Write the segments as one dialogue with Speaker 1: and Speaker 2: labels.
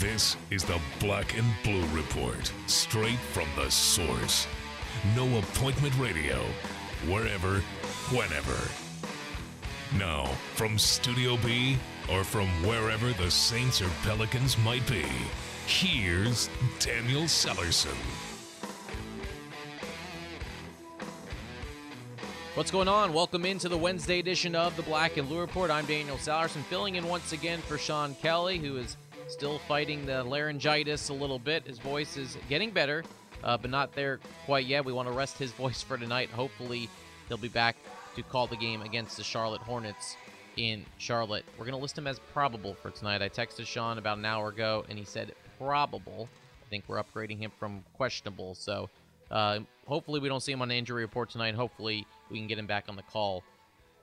Speaker 1: This is the Black and Blue Report, straight from the source. No appointment radio, wherever, whenever. Now, from Studio B or from wherever the Saints or Pelicans might be, here's Daniel Sallerson.
Speaker 2: What's going on? Welcome into the Wednesday edition of the Black and Blue Report. I'm Daniel Sallerson, filling in once again for Sean Kelly, who is still fighting the laryngitis a little bit. His voice is getting better, uh, but not there quite yet. We want to rest his voice for tonight. Hopefully, he'll be back to call the game against the Charlotte Hornets in Charlotte. We're going to list him as probable for tonight. I texted Sean about an hour ago, and he said probable. I think we're upgrading him from questionable. So uh, hopefully, we don't see him on the injury report tonight. Hopefully, we can get him back on the call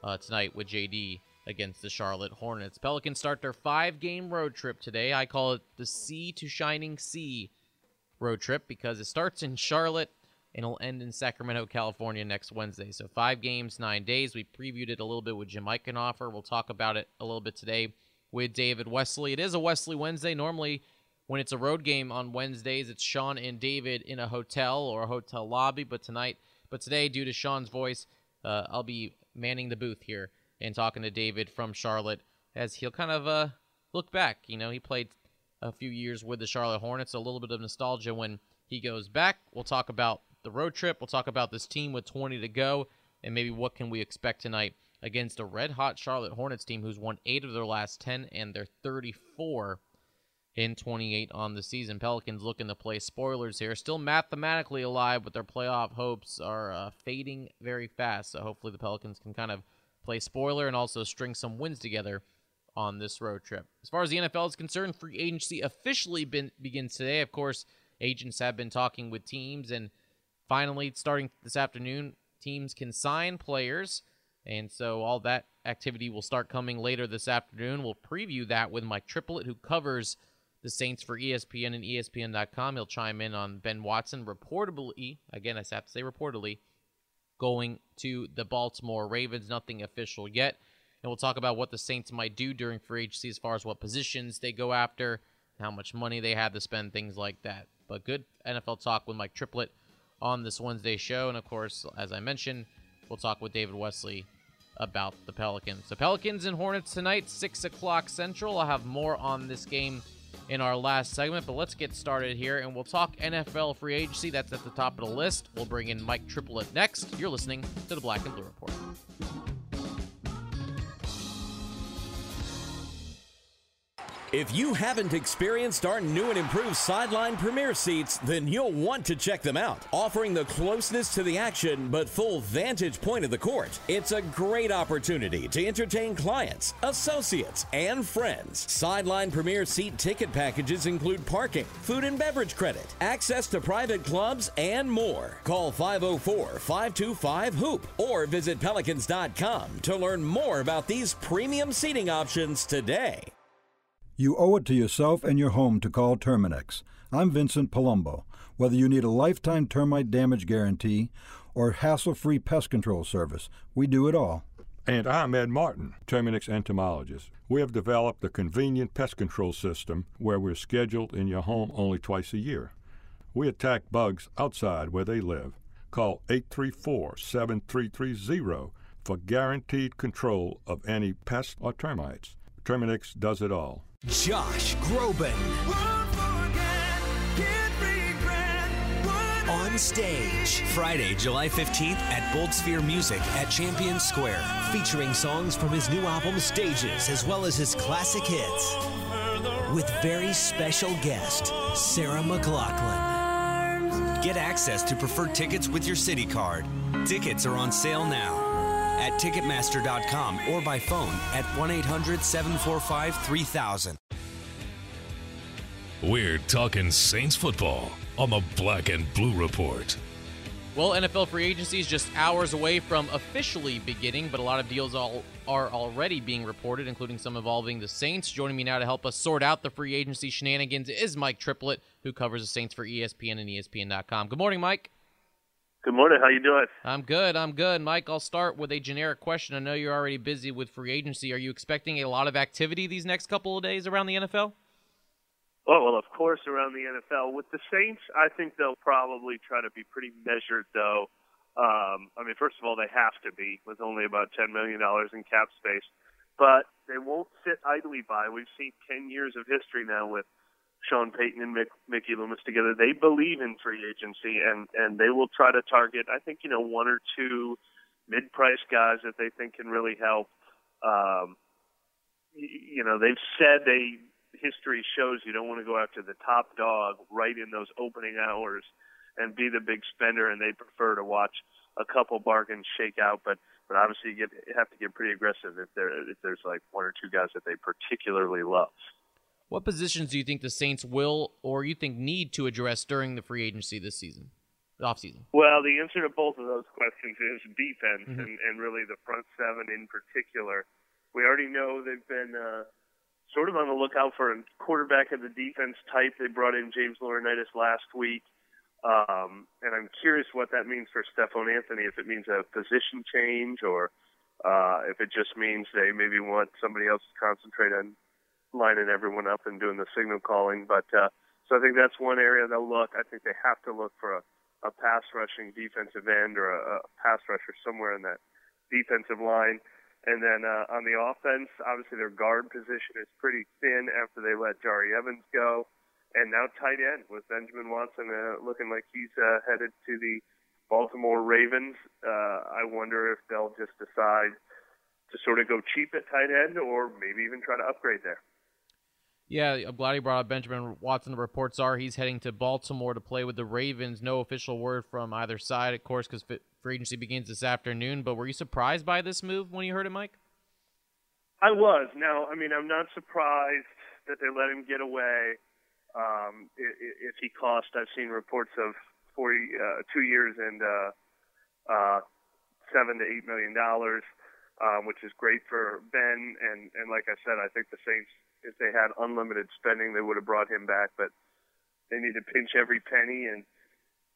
Speaker 2: uh, tonight with JD against the Charlotte Hornets. Pelicans start their five game road trip today. I call it the Sea to Shining Sea road trip because it starts in Charlotte and it'll end in Sacramento, California next Wednesday. So five games, nine days. We previewed it a little bit with Jim Eichenhofer. We'll talk about it a little bit today with David Wesley. It is a Wesley Wednesday. Normally, when it's a road game on Wednesdays, it's Sean and David in a hotel or a hotel lobby. But tonight, but today, due to Sean's voice, uh, I'll be manning the booth here and talking to David from Charlotte as he'll kind of uh, look back. You know, he played a few years with the Charlotte Hornets, a little bit of nostalgia when he goes back. We'll talk about the road trip. We'll talk about this team with 20 to go and maybe what can we expect tonight against a red hot Charlotte Hornets team who's won 8 of their last 10 and they're 34 in 28 on the season. Pelicans looking to play spoilers here. Still mathematically alive, but their playoff hopes are uh, fading very fast. So hopefully the Pelicans can kind of play spoiler and also string some wins together on this road trip. As far as the NFL is concerned, free agency officially been, begins today. Of course, agents have been talking with teams, and finally, starting this afternoon, teams can sign players. And so all that activity will start coming later this afternoon. We'll preview that with Mike Triplett, who covers the Saints for ESPN and ESPN.com. He'll chime in on Ben Watson reportedly, again, I have to say reportedly, going to the Baltimore Ravens. Nothing official yet. And we'll talk about what the Saints might do during free agency as far as what positions they go after, how much money they have to spend, things like that. But good NFL talk with Mike Triplett on this Wednesday show. And of course, as I mentioned, we'll talk with David Wesley about the Pelicans. The Pelicans and Hornets tonight, 6 o'clock Central. I'll have more on this game in our last segment, but let's get started here and we'll talk NFL free agency. That's at the top of the list. We'll bring in Mike Triplett next. You're listening to the Black and Blue Report.
Speaker 3: If you haven't experienced our new and improved Sideline Premier seats, then you'll want to check them out. Offering the closeness to the action but full vantage point of the court, it's a great opportunity to entertain clients, associates, and friends. Sideline Premier seat ticket packages include parking, food and beverage credit, access to private clubs, and more. Call 504 525 HOOP or visit pelicans.com to learn more about these premium seating options today.
Speaker 4: You owe it to yourself and your home to call Terminix. I'm Vincent Palumbo. Whether you need a lifetime termite damage guarantee or hassle free pest control service, we do it all.
Speaker 5: And I'm Ed Martin, Terminix entomologist. We have developed a convenient pest control system where we're scheduled in your home only twice a year. We attack bugs outside where they live. Call 834 7330 for guaranteed control of any pests or termites. Terminix does it all.
Speaker 6: Josh Groban. On stage, Friday, July 15th at Bold Sphere Music at Champion Square, featuring songs from his new album Stages as well as his classic hits. With very special guest, Sarah McLachlan. Get access to preferred tickets with your city card. Tickets are on sale now at Ticketmaster.com or by phone at 1 800 745 3000.
Speaker 1: We're talking Saints football on the Black and Blue Report.
Speaker 2: Well, NFL free agency is just hours away from officially beginning, but a lot of deals all are already being reported, including some involving the Saints. Joining me now to help us sort out the free agency shenanigans is Mike Triplett, who covers the Saints for ESPN and ESPN.com. Good morning, Mike.
Speaker 7: Good morning. How you doing?
Speaker 2: I'm good. I'm good. Mike, I'll start with a generic question. I know you're already busy with free agency. Are you expecting a lot of activity these next couple of days around the NFL?
Speaker 7: Oh, well, of course, around the NFL. With the Saints, I think they'll probably try to be pretty measured, though. Um, I mean, first of all, they have to be with only about $10 million in cap space. But they won't sit idly by. We've seen 10 years of history now with Sean Payton and Mick, Mickey Loomis together. They believe in free agency, and, and they will try to target, I think, you know, one or two mid-price guys that they think can really help. Um, you know, they've said they history shows you don't want to go after the top dog right in those opening hours and be the big spender, and they prefer to watch a couple bargains shake out. But but obviously you get you have to get pretty aggressive if there if there's like one or two guys that they particularly love.
Speaker 2: What positions do you think the Saints will or you think need to address during the free agency this season, off season?
Speaker 7: Well, the answer to both of those questions is defense,
Speaker 2: Mhm.
Speaker 7: and, and really the front seven in particular. We already know they've been uh, sort of on the lookout for a quarterback of the defense type. They brought in James Laurinaitis last week. Um, and I'm curious what that means for Stephone Anthony, if it means a position change or uh, if it just means they maybe want somebody else to concentrate on lining everyone up and doing the signal calling. But uh, so I think that's one area they'll look. I think they have to look for a, a pass rushing defensive end or a, a pass rusher somewhere in that defensive line. And then uh, on the offense, obviously their guard position is pretty thin after they let Jahri Evans go. And now tight end with Benjamin Watson uh, looking like he's uh, headed to the Baltimore Ravens. Uh, I wonder if they'll just decide to sort of go cheap at tight end or maybe even try to upgrade there.
Speaker 2: Yeah, I'm glad he brought up Benjamin Watson. The reports are he's heading to Baltimore to play with the Ravens. No official word from either side, of course, because free agency begins this afternoon. But were you surprised by this move when you heard it, Mike?
Speaker 7: I was. Now, I mean, I'm not surprised that they let him get away. Um, if he cost, I've seen reports of 40, uh, two years and uh, uh, seven to eight million dollars, um, which is great for Ben. And and like I said, I think the Saints, if they had unlimited spending, they would have brought him back. But they need to pinch every penny. And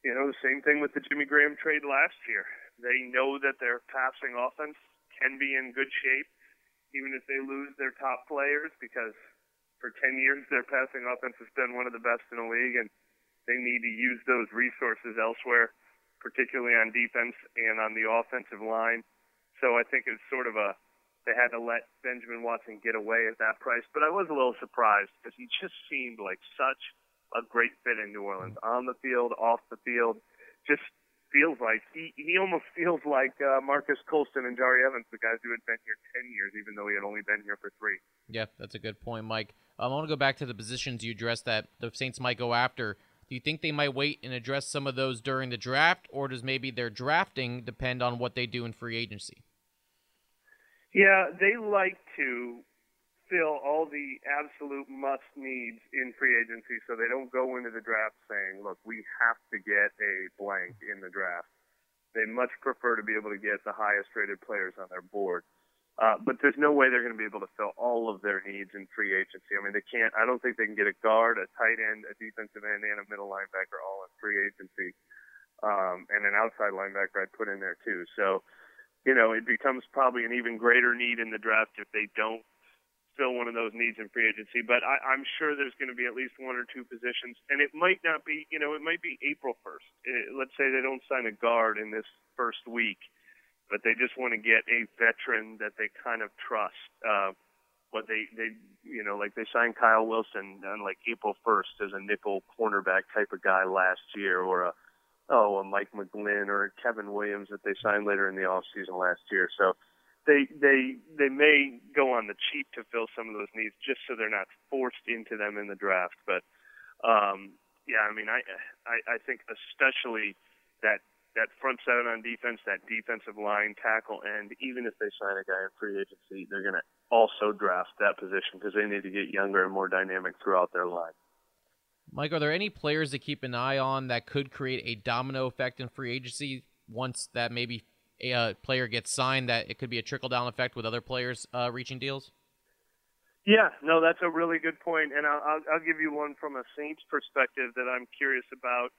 Speaker 7: you know, the same thing with the Jimmy Graham trade last year. They know that their passing offense can be in good shape, even if they lose their top players, because for 10 years their passing offense has been one of the best in the league, and they need to use those resources elsewhere, particularly on defense and on the offensive line. So I think it's sort of a they had to let Benjamin Watson get away at that price, but I was a little surprised because he just seemed like such a great fit in New Orleans on the field, off the field. Just feels like he he almost feels like uh, Marques Colston and Jahri Evans, the guys who had been here ten years, even though he had only been here for three.
Speaker 2: Yeah, that's a good point, Mike. Um, I want to go back to the positions you addressed that the Saints might go after. Do you think they might wait and address some of those during the draft, or does maybe their drafting depend on what they do in free agency?
Speaker 7: Yeah, they like to fill all the absolute must needs in free agency so they don't go into the draft saying, look, we have to get a blank in the draft. They much prefer to be able to get the highest rated players on their board. Uh, but there's no way they're going to be able to fill all of their needs in free agency. I mean, they can't. I don't think they can get a guard, a tight end, a defensive end, and a middle linebacker all in free agency, um, and an outside linebacker I'd put in there too. So, you know, it becomes probably an even greater need in the draft if they don't fill one of those needs in free agency. But I, I'm sure there's going to be at least one or two positions, and it might not be. You know, it might be April 1st. It, let's say they don't sign a guard in this first week but they just want to get a veteran that they kind of trust. Uh, what they they you know like they signed Kyle Wilson on like April 1st as a nickel cornerback type of guy last year, or a oh a Mike McGlynn or a Kevin Williams that they signed later in the off season last year. So they they they may go on the cheap to fill some of those needs just so they're not forced into them in the draft. But um, yeah, I mean I I, I think especially that that front seven on defense, that defensive line, tackle, and even if they sign a guy in free agency, they're going to also draft that position because they need to get younger and more dynamic throughout their line.
Speaker 2: Mike, are there any players to keep an eye on that could create a domino effect in free agency once that maybe a uh, player gets signed, that it could be a trickle down effect with other players uh, reaching deals?
Speaker 7: Yeah, no, that's a really good point, and I'll, I'll, I'll give you one from a Saints perspective that I'm curious about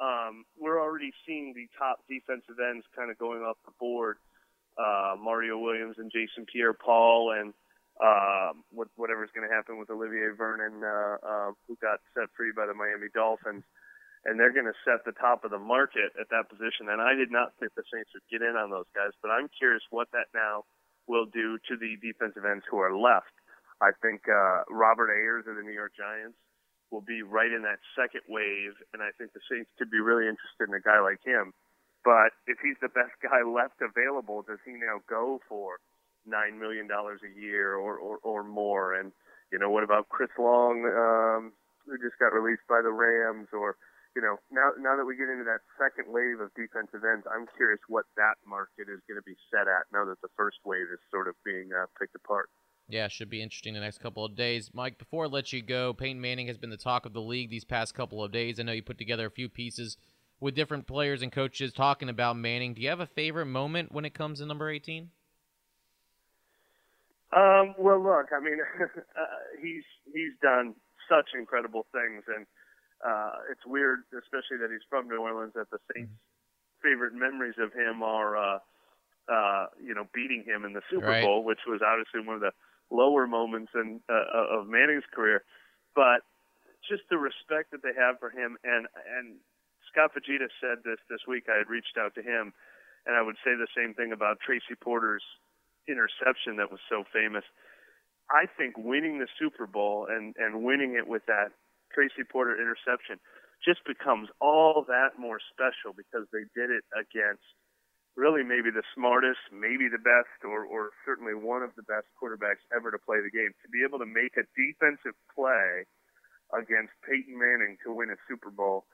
Speaker 7: um, we're already seeing the top defensive ends kind of going off the board. Uh, Mario Williams and Jason Pierre-Paul, and uh, what, whatever's going to happen with Olivier Vernon, uh, uh, who got set free by the Miami Dolphins, and they're going to set the top of the market at that position. And I did not think the Saints would get in on those guys, but I'm curious what that now will do to the defensive ends who are left. I think uh, Robert Ayers of the New York Giants will be right in that second wave, and I think the Saints could be really interested in a guy like him. But if he's the best guy left available, does he now go for nine million dollars a year or, or or more? And you know, what about Chris Long, um, who just got released by the Rams? Or you know, now now that we get into that second wave of defensive ends, I'm curious what that market is going to be set at now that the first wave is sort of being uh, picked apart.
Speaker 2: Yeah, should be interesting the next couple of days. Mike, before I let you go, Peyton Manning has been the talk of the league these past couple of days. I know you put together a few pieces with different players and coaches talking about Manning. Do you have a favorite moment when it comes to number 18?
Speaker 7: Um, well, look, I mean, uh, he's he's done such incredible things, and uh, it's weird, especially that he's from New Orleans, that the Saints' favorite memories of him are, uh, uh, you know, beating him in the Super
Speaker 2: right.
Speaker 7: Bowl, which was obviously one of the lower moments in, uh, of Manning's career. But just the respect that they have for him, and and Scott Fujita said this this week. I had reached out to him, and I would say the same thing about Tracy Porter's interception that was so famous. I think winning the Super Bowl and and winning it with that Tracy Porter interception just becomes all that more special because they did it against really maybe the smartest, maybe the best, or, or certainly one of the best quarterbacks ever to play the game. To be able to make a defensive play against Peyton Manning to win a Super Bowl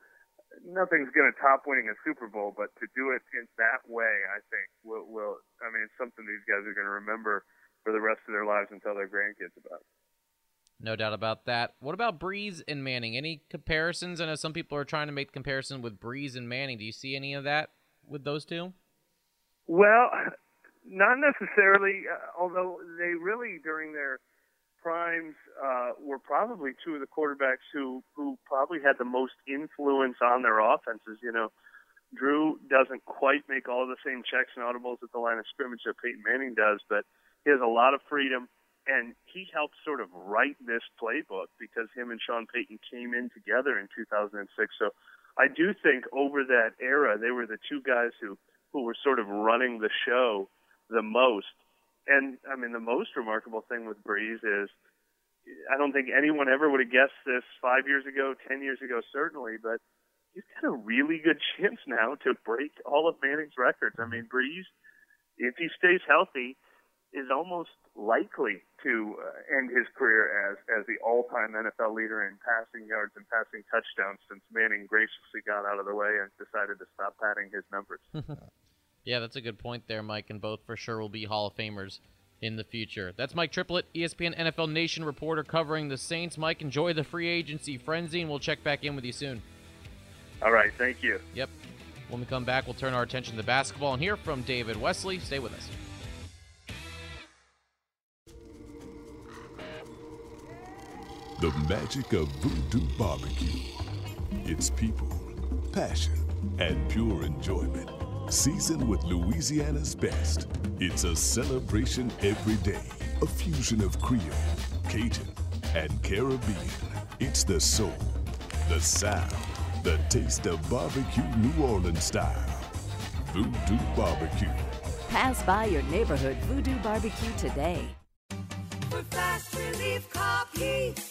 Speaker 7: nothing's going to top winning a Super Bowl, but to do it in that way, I think will will. I mean, it's something these guys are going to remember for the rest of their lives and tell their grandkids about.
Speaker 2: No doubt about that. What about Brees and Manning? Any comparisons? I know some people are trying to make comparison with Brees and Manning. Do you see any of that with those two?
Speaker 7: Well, not necessarily. Uh, although they really during their primes uh, were probably two of the quarterbacks who who probably had the most influence on their offenses. You know, Drew doesn't quite make all the same checks and audibles at the line of scrimmage that Peyton Manning does, but he has a lot of freedom, and he helped sort of write this playbook because him and Sean Payton came in together in 2006. So I do think over that era, they were the two guys who who were sort of running the show the most and I mean, the most remarkable thing with Brees is I don't think anyone ever would have guessed this five years ago, ten years ago, certainly, but he's got a really good chance now to break all of Manning's records. I mean, Brees, if he stays healthy, is almost likely to uh, end his career as as the all-time NFL leader in passing yards and passing touchdowns since Manning graciously got out of the way and decided to stop padding his numbers.
Speaker 2: Yeah, that's a good point there, Mike, and both for sure will be Hall of Famers in the future. That's Mike Triplett, ESPN NFL Nation reporter covering the Saints. Mike, enjoy the free agency frenzy, and we'll check back in with you soon.
Speaker 7: All right, thank you.
Speaker 2: Yep. When we come back, we'll turn our attention to basketball and hear from David Wesley. Stay with us.
Speaker 1: The magic of Voodoo Barbecue. It's people, passion, and pure enjoyment seasoned with Louisiana's best. It's a celebration every day, a fusion of Creole, Cajun, and Caribbean. It's the soul, the sound, the taste of barbecue New Orleans style. Voodoo Barbecue.
Speaker 8: Pass by your neighborhood Voodoo Barbecue today.
Speaker 9: For fast relief, call Keith.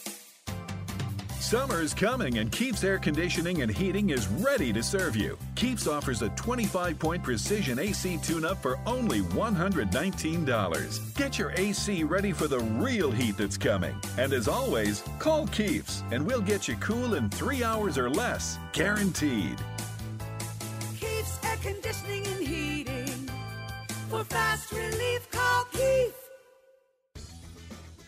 Speaker 10: Summer's coming and Keeps Air Conditioning and Heating is ready to serve you. Keeps offers a 25 point precision AC tune up for only $119. Get your AC ready for the real heat that's coming. And as always, call Keeps and we'll get you cool in three hours or less. Guaranteed.
Speaker 9: Keeps Air Conditioning and Heating. For fast relief.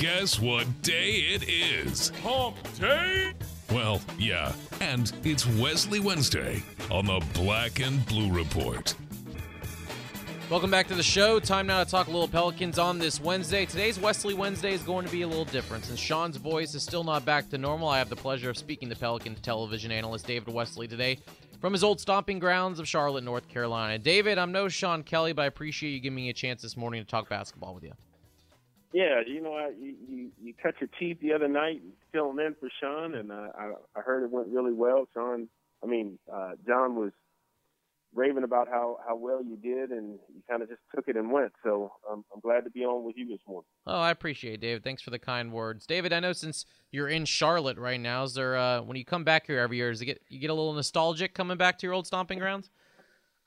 Speaker 1: Guess what day it is?
Speaker 11: Hump day?
Speaker 1: Well, yeah, and it's Wesley Wednesday on the Black and Blue Report.
Speaker 2: Welcome back to the show. Time now to talk a little Pelicans on this Wednesday. Today's Wesley Wednesday is going to be a little different. Since Sean's voice is still not back to normal, I have the pleasure of speaking to Pelicans television analyst David Wesley today from his old stomping grounds of Charlotte, North Carolina. David, I'm no Sean Kelly, but I appreciate you giving me a chance this morning to talk basketball with you.
Speaker 12: Yeah, you know, I, you, you you cut your teeth the other night filling in for Sean, and uh, I I heard it went really well. Sean, I mean, uh, John was raving about how how well you did, and you kind of just took it and went. So um, I'm glad to be on with you this morning.
Speaker 2: Oh, I appreciate it, David. Thanks for the kind words, David. I know since you're in Charlotte right now, is there uh, when you come back here every year, does it get you get a little nostalgic coming back to your old stomping grounds?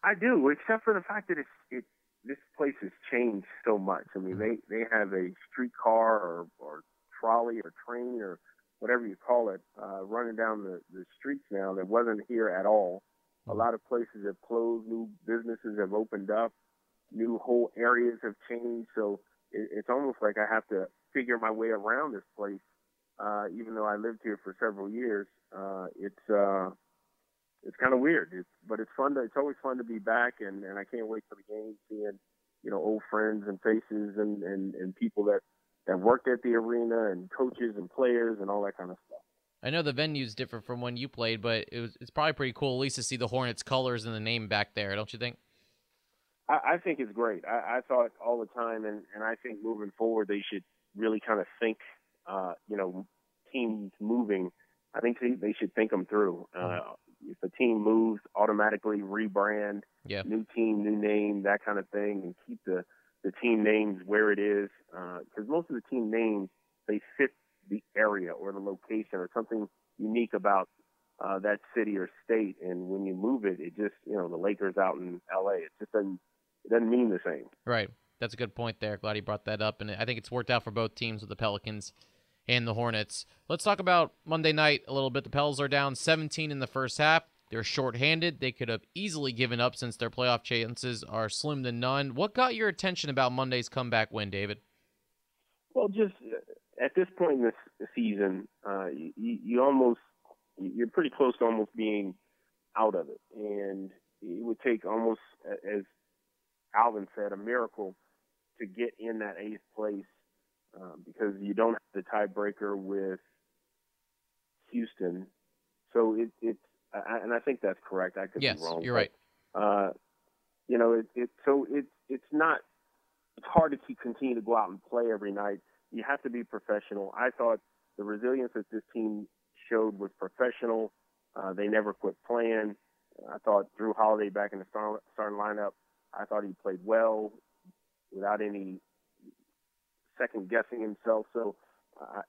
Speaker 12: I do, except for the fact that it's it this place has changed so much. I mean, they they have a streetcar or or trolley or train or whatever you call it uh, running down the the streets now that wasn't here at all. A lot of places have closed, new businesses have opened up, new whole areas have changed. So it, it's almost like I have to figure my way around this place. Uh, even though I lived here for several years, uh, it's uh, it's kind of weird. It's, but it's fun. To, it's always fun to be back, and, and I can't wait for the game, seeing you know old friends and faces and, and, and people that that worked at the arena and coaches and players and all that kind of stuff.
Speaker 2: I know the venue's different from when you played, but it was it's probably pretty cool at least to see the Hornets colors and the name back there, don't you think?
Speaker 12: I, I think it's great. I, I thought all the time, and, and I think moving forward they should really kind of think, uh, you know, teams moving. I think they, they should think them through. Uh, if a team moves, automatically rebrand,
Speaker 2: yeah.
Speaker 12: new team, new name, that kind of thing, and keep the the team names where it is. Because uh, most of the team names they fit the area or the location or something unique about uh, that city or state. And when you move it, it just you know the Lakers out in L.A. It just doesn't it doesn't mean the same.
Speaker 2: Right. That's a good point there. Glad you brought that up, and I think it's worked out for both teams with the Pelicans and the Hornets. Let's talk about Monday night a little bit. The Pels are down 17 in the first half. They're shorthanded. They could have easily given up since their playoff chances are slim to none. What got your attention about Monday's comeback win, David?
Speaker 12: Well, just uh, at this point in this season, uh, you, you almost you're pretty close to almost being out of it, and it would take almost, as Alvin said, a miracle to get in that eighth place um, because you don't have the tiebreaker with Houston. So it, it's, I, and I think that's correct. I could
Speaker 2: yes,
Speaker 12: be wrong.
Speaker 2: Yes, you're right.
Speaker 12: Uh, you know, it, it, so it's it's not, it's hard to keep, continue to go out and play every night. You have to be professional. I thought the resilience that this team showed was professional. Uh, they never quit playing. I thought Jrue Holiday back in the starting lineup, I thought he played well without any second guessing himself. So, uh,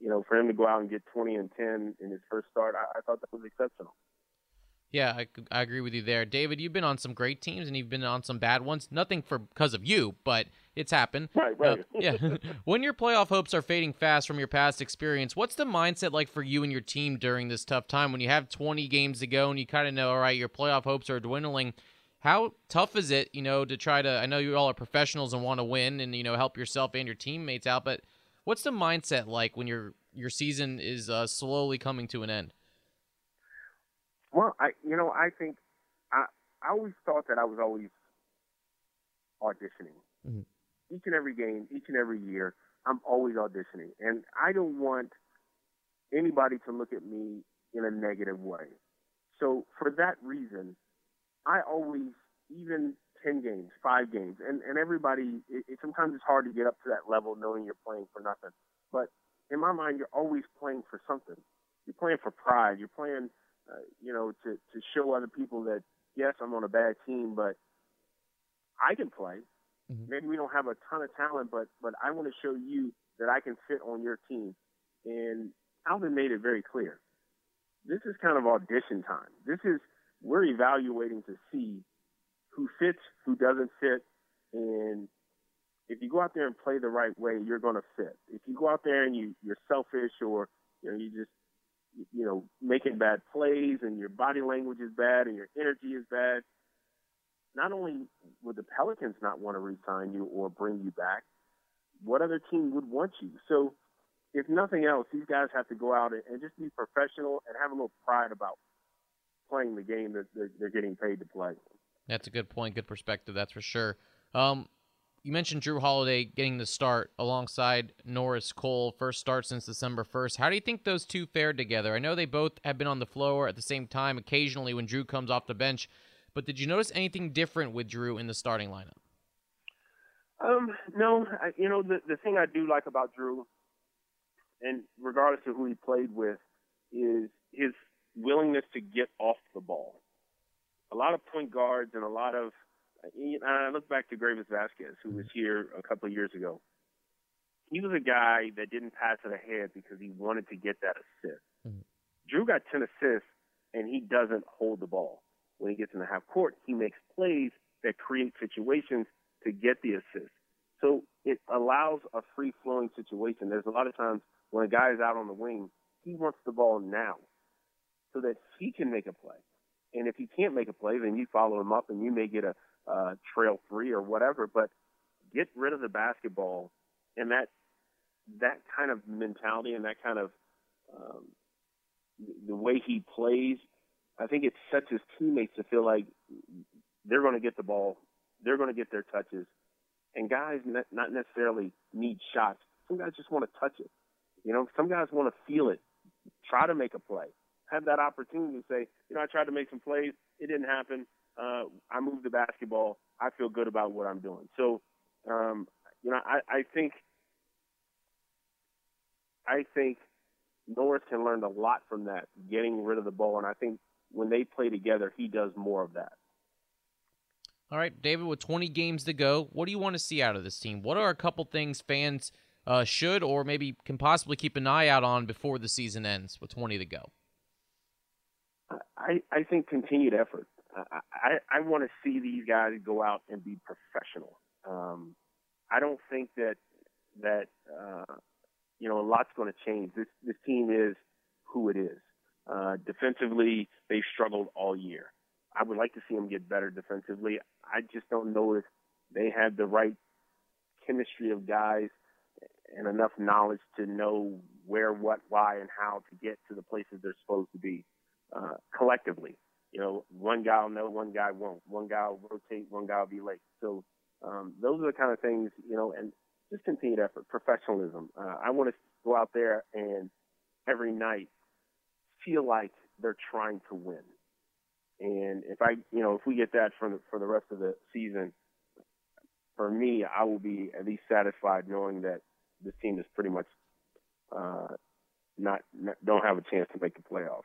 Speaker 12: you know, for him to go out and get 20 and 10 in his first start, I, I thought that was exceptional.
Speaker 2: Yeah, I, I agree with you there, David. You've been on some great teams and you've been on some bad ones. Nothing for because of you, but it's happened.
Speaker 12: Right, right.
Speaker 2: Uh, yeah. when your playoff hopes are fading fast from your past experience, what's the mindset like for you and your team during this tough time when you have 20 games to go and you kind of know, all right, your playoff hopes are dwindling? How tough is it, you know, to try to? I know you all are professionals and want to win and you know help yourself and your teammates out, but what's the mindset like when your your season is uh, slowly coming to an end?
Speaker 12: Well, I you know I think I I always thought that I was always auditioning.
Speaker 2: Mm-hmm.
Speaker 12: Each and every game, each and every year, I'm always auditioning, and I don't want anybody to look at me in a negative way. So for that reason, I always, even 10 games, five games, and, and everybody, it, it, sometimes it's hard to get up to that level knowing you're playing for nothing. But in my mind, you're always playing for something. You're playing for pride. You're playing, uh, you know, to, to show other people that, yes, I'm on a bad team, but I can play.
Speaker 2: Mm-hmm.
Speaker 12: Maybe we don't have a ton of talent, but, but I want to show you that I can fit on your team. And Alvin made it very clear. This is kind of audition time. This is, we're evaluating to see who fits, who doesn't fit, and if you go out there and play the right way, you're going to fit. If you go out there and you you're selfish or you know you just you know making bad plays and your body language is bad and your energy is bad, not only would the Pelicans not want to re-sign you or bring you back, what other team would want you? So, if nothing else, these guys have to go out and, and just be professional and have a little pride about playing the game that they're, they're getting paid to play.
Speaker 2: That's a good point, good perspective, that's for sure. Um, you mentioned Jrue Holiday getting the start alongside Norris Cole, first start since December 1st. How do you think those two fared together? I know they both have been on the floor at the same time occasionally when Jrue comes off the bench, but did you notice anything different with Jrue in the starting lineup?
Speaker 12: Um, no, I, you know the the thing I do like about Jrue, and regardless of who he played with, is his willingness to get off the ball. A lot of point guards and a lot of I look back to Greivis Vasquez, who was here a couple of years ago. He was a guy that didn't pass it ahead because he wanted to get that assist. Mm-hmm. Jrue got 10 assists, and he doesn't hold the ball. When he gets in the half court, he makes plays that create situations to get the assist. So it allows a free flowing situation. There's a lot of times when a guy is out on the wing, he wants the ball now so that he can make a play. And if he can't make a play, then you follow him up and you may get a, uh, trail three or whatever, but get rid of the basketball and that that kind of mentality and that kind of um, the way he plays. I think it sets his teammates to feel like they're going to get the ball, they're going to get their touches, and guys not necessarily need shots. Some guys just want to touch it. You know, some guys want to feel it, try to make a play, have that opportunity to say, you know, I tried to make some plays, it didn't happen uh, I moved the basketball. I feel good about what I'm doing. So, um, you know, I, I think I think Norris can learn a lot from that, getting rid of the ball, and I think when they play together, he does more of that.
Speaker 2: All right, David, with 20 games to go, what do you want to see out of this team? What are a couple things fans uh, should or maybe can possibly keep an eye out on before the season ends with 20 to go?
Speaker 12: I, I think continued effort. I, I want to see these guys go out and be professional. Um, I don't think that that uh, you know a lot's going to change. This this team is who it is. Uh, defensively, they've struggled all year. I would like to see them get better defensively. I just don't know if they have the right chemistry of guys and enough knowledge to know where, what, why, and how to get to the places they're supposed to be uh, collectively you know, one guy will know, one guy won't. One guy will rotate, one guy will be late. So um, those are the kind of things, you know, and just continued effort, professionalism. Uh, I want to go out there and every night feel like they're trying to win. And if I, you know, if we get that for the, for the rest of the season, for me, I will be at least satisfied knowing that this team is pretty much uh, not, not don't have a chance to make the playoffs.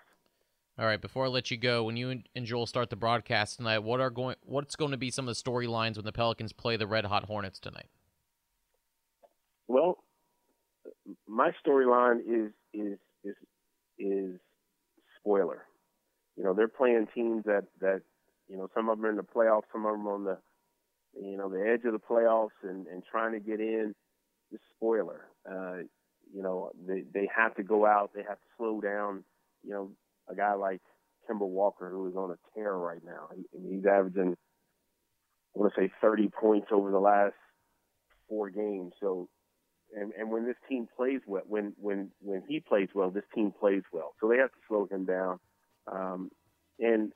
Speaker 2: All right, before I let you go, when you and Joel start the broadcast tonight, what are going what's going to be some of the storylines when the Pelicans play the Red Hot Hornets tonight?
Speaker 12: Well, my storyline is is is is spoiler. You know, they're playing teams that that you know some of them are in the playoffs, some of them on the you know the edge of the playoffs and and trying to get in. The spoiler. Uh, you know, they they have to go out. They have to slow down. You know, a guy like Kemba Walker, who is on a tear right now. He, he's averaging, I want to say, 30 points over the last four games. So, and, and when this team plays well, when when when he plays well, this team plays well. So they have to slow him down um, and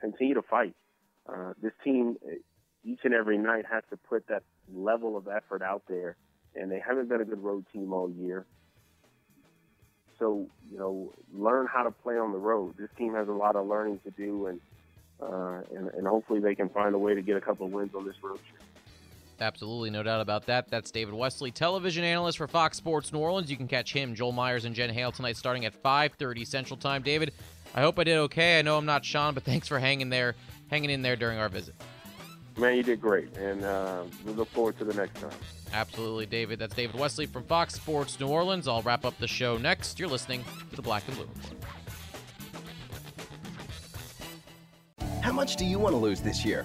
Speaker 12: continue to fight. Uh, this team, each and every night, has to put that level of effort out there, and they haven't been a good road team all year. So, you know, learn how to play on the road. This team has a lot of learning to do, and uh, and, and hopefully they can find a way to get a couple of wins on this road trip.
Speaker 2: Absolutely, no doubt about that. That's David Wesley, television analyst for Fox Sports New Orleans. You can catch him, Joel Myers, and Jen Hale tonight, starting at 5:30 Central Time. David, I hope I did okay. I know I'm not Sean, but thanks for hanging there, hanging in there during our visit.
Speaker 12: Man, you did great, and uh, we look forward to the next time.
Speaker 2: Absolutely, David. That's David Wesley from Fox Sports New Orleans. I'll wrap up the show next. You're listening to the Black and Blue Report.
Speaker 11: How much do you want to lose this year?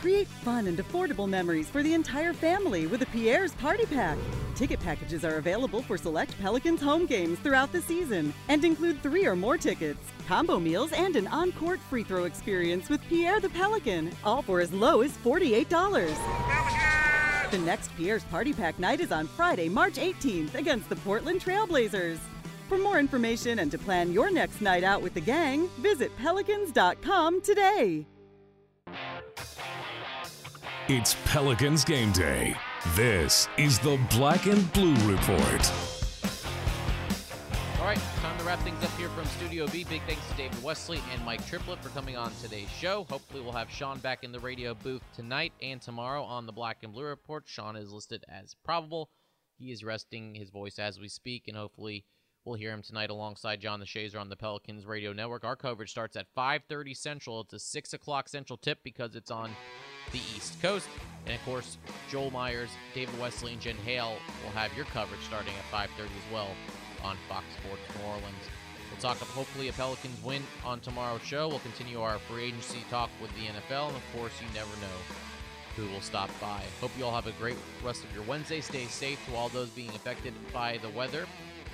Speaker 13: Create fun and affordable memories for the entire family with a Pierre's Party Pack. Ticket packages are available for select Pelicans home games throughout the season and include three or more tickets, combo meals, and an on court free throw experience with Pierre the Pelican, all for as low as $48. The next Pierre's Party Pack night is on Friday, March 18th against the Portland Trailblazers. For more information and to plan your next night out with the gang, visit pelicans.com today.
Speaker 1: It's Pelicans game day. This is the Black and Blue Report.
Speaker 2: All right, time to wrap things up here from Studio B. Big thanks to David Wesley and Mike Triplett for coming on today's show. Hopefully, we'll have Sean back in the radio booth tonight and tomorrow on the Black and Blue Report. Sean is listed as probable. He is resting his voice as we speak, and hopefully, we'll hear him tonight alongside John DeShazier on the Pelicans Radio Network. Our coverage starts at 5:30 Central. It's a six o'clock Central tip because it's on the East Coast. And of course, Joel Myers, David Wesley, and Jen Hale will have your coverage starting at 5:30 as well on Fox Sports New Orleans. We'll talk of hopefully a Pelicans win on tomorrow's show. We'll continue our free agency talk with the NFL, and of course, you never know who will stop by. Hope you all have a great rest of your Wednesday. Stay safe to all those being affected by the weather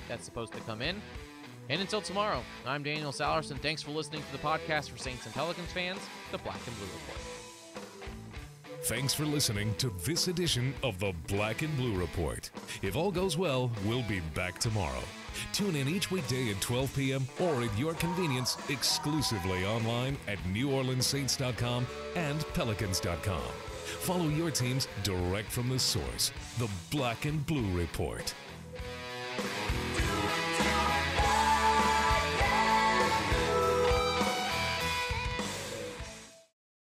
Speaker 2: that's supposed to come in. And until tomorrow, I'm Daniel Sallerson. Thanks for listening to the podcast for Saints and Pelicans fans, the Black and Blue Report.
Speaker 1: Thanks for listening to this edition of the Black and Blue Report. If all goes well, we'll be back tomorrow. Tune in each weekday at 12 p.m. or at your convenience exclusively online at NewOrleansSaints.com and Pelicans.com. Follow your teams direct from the source, the Black and Blue Report.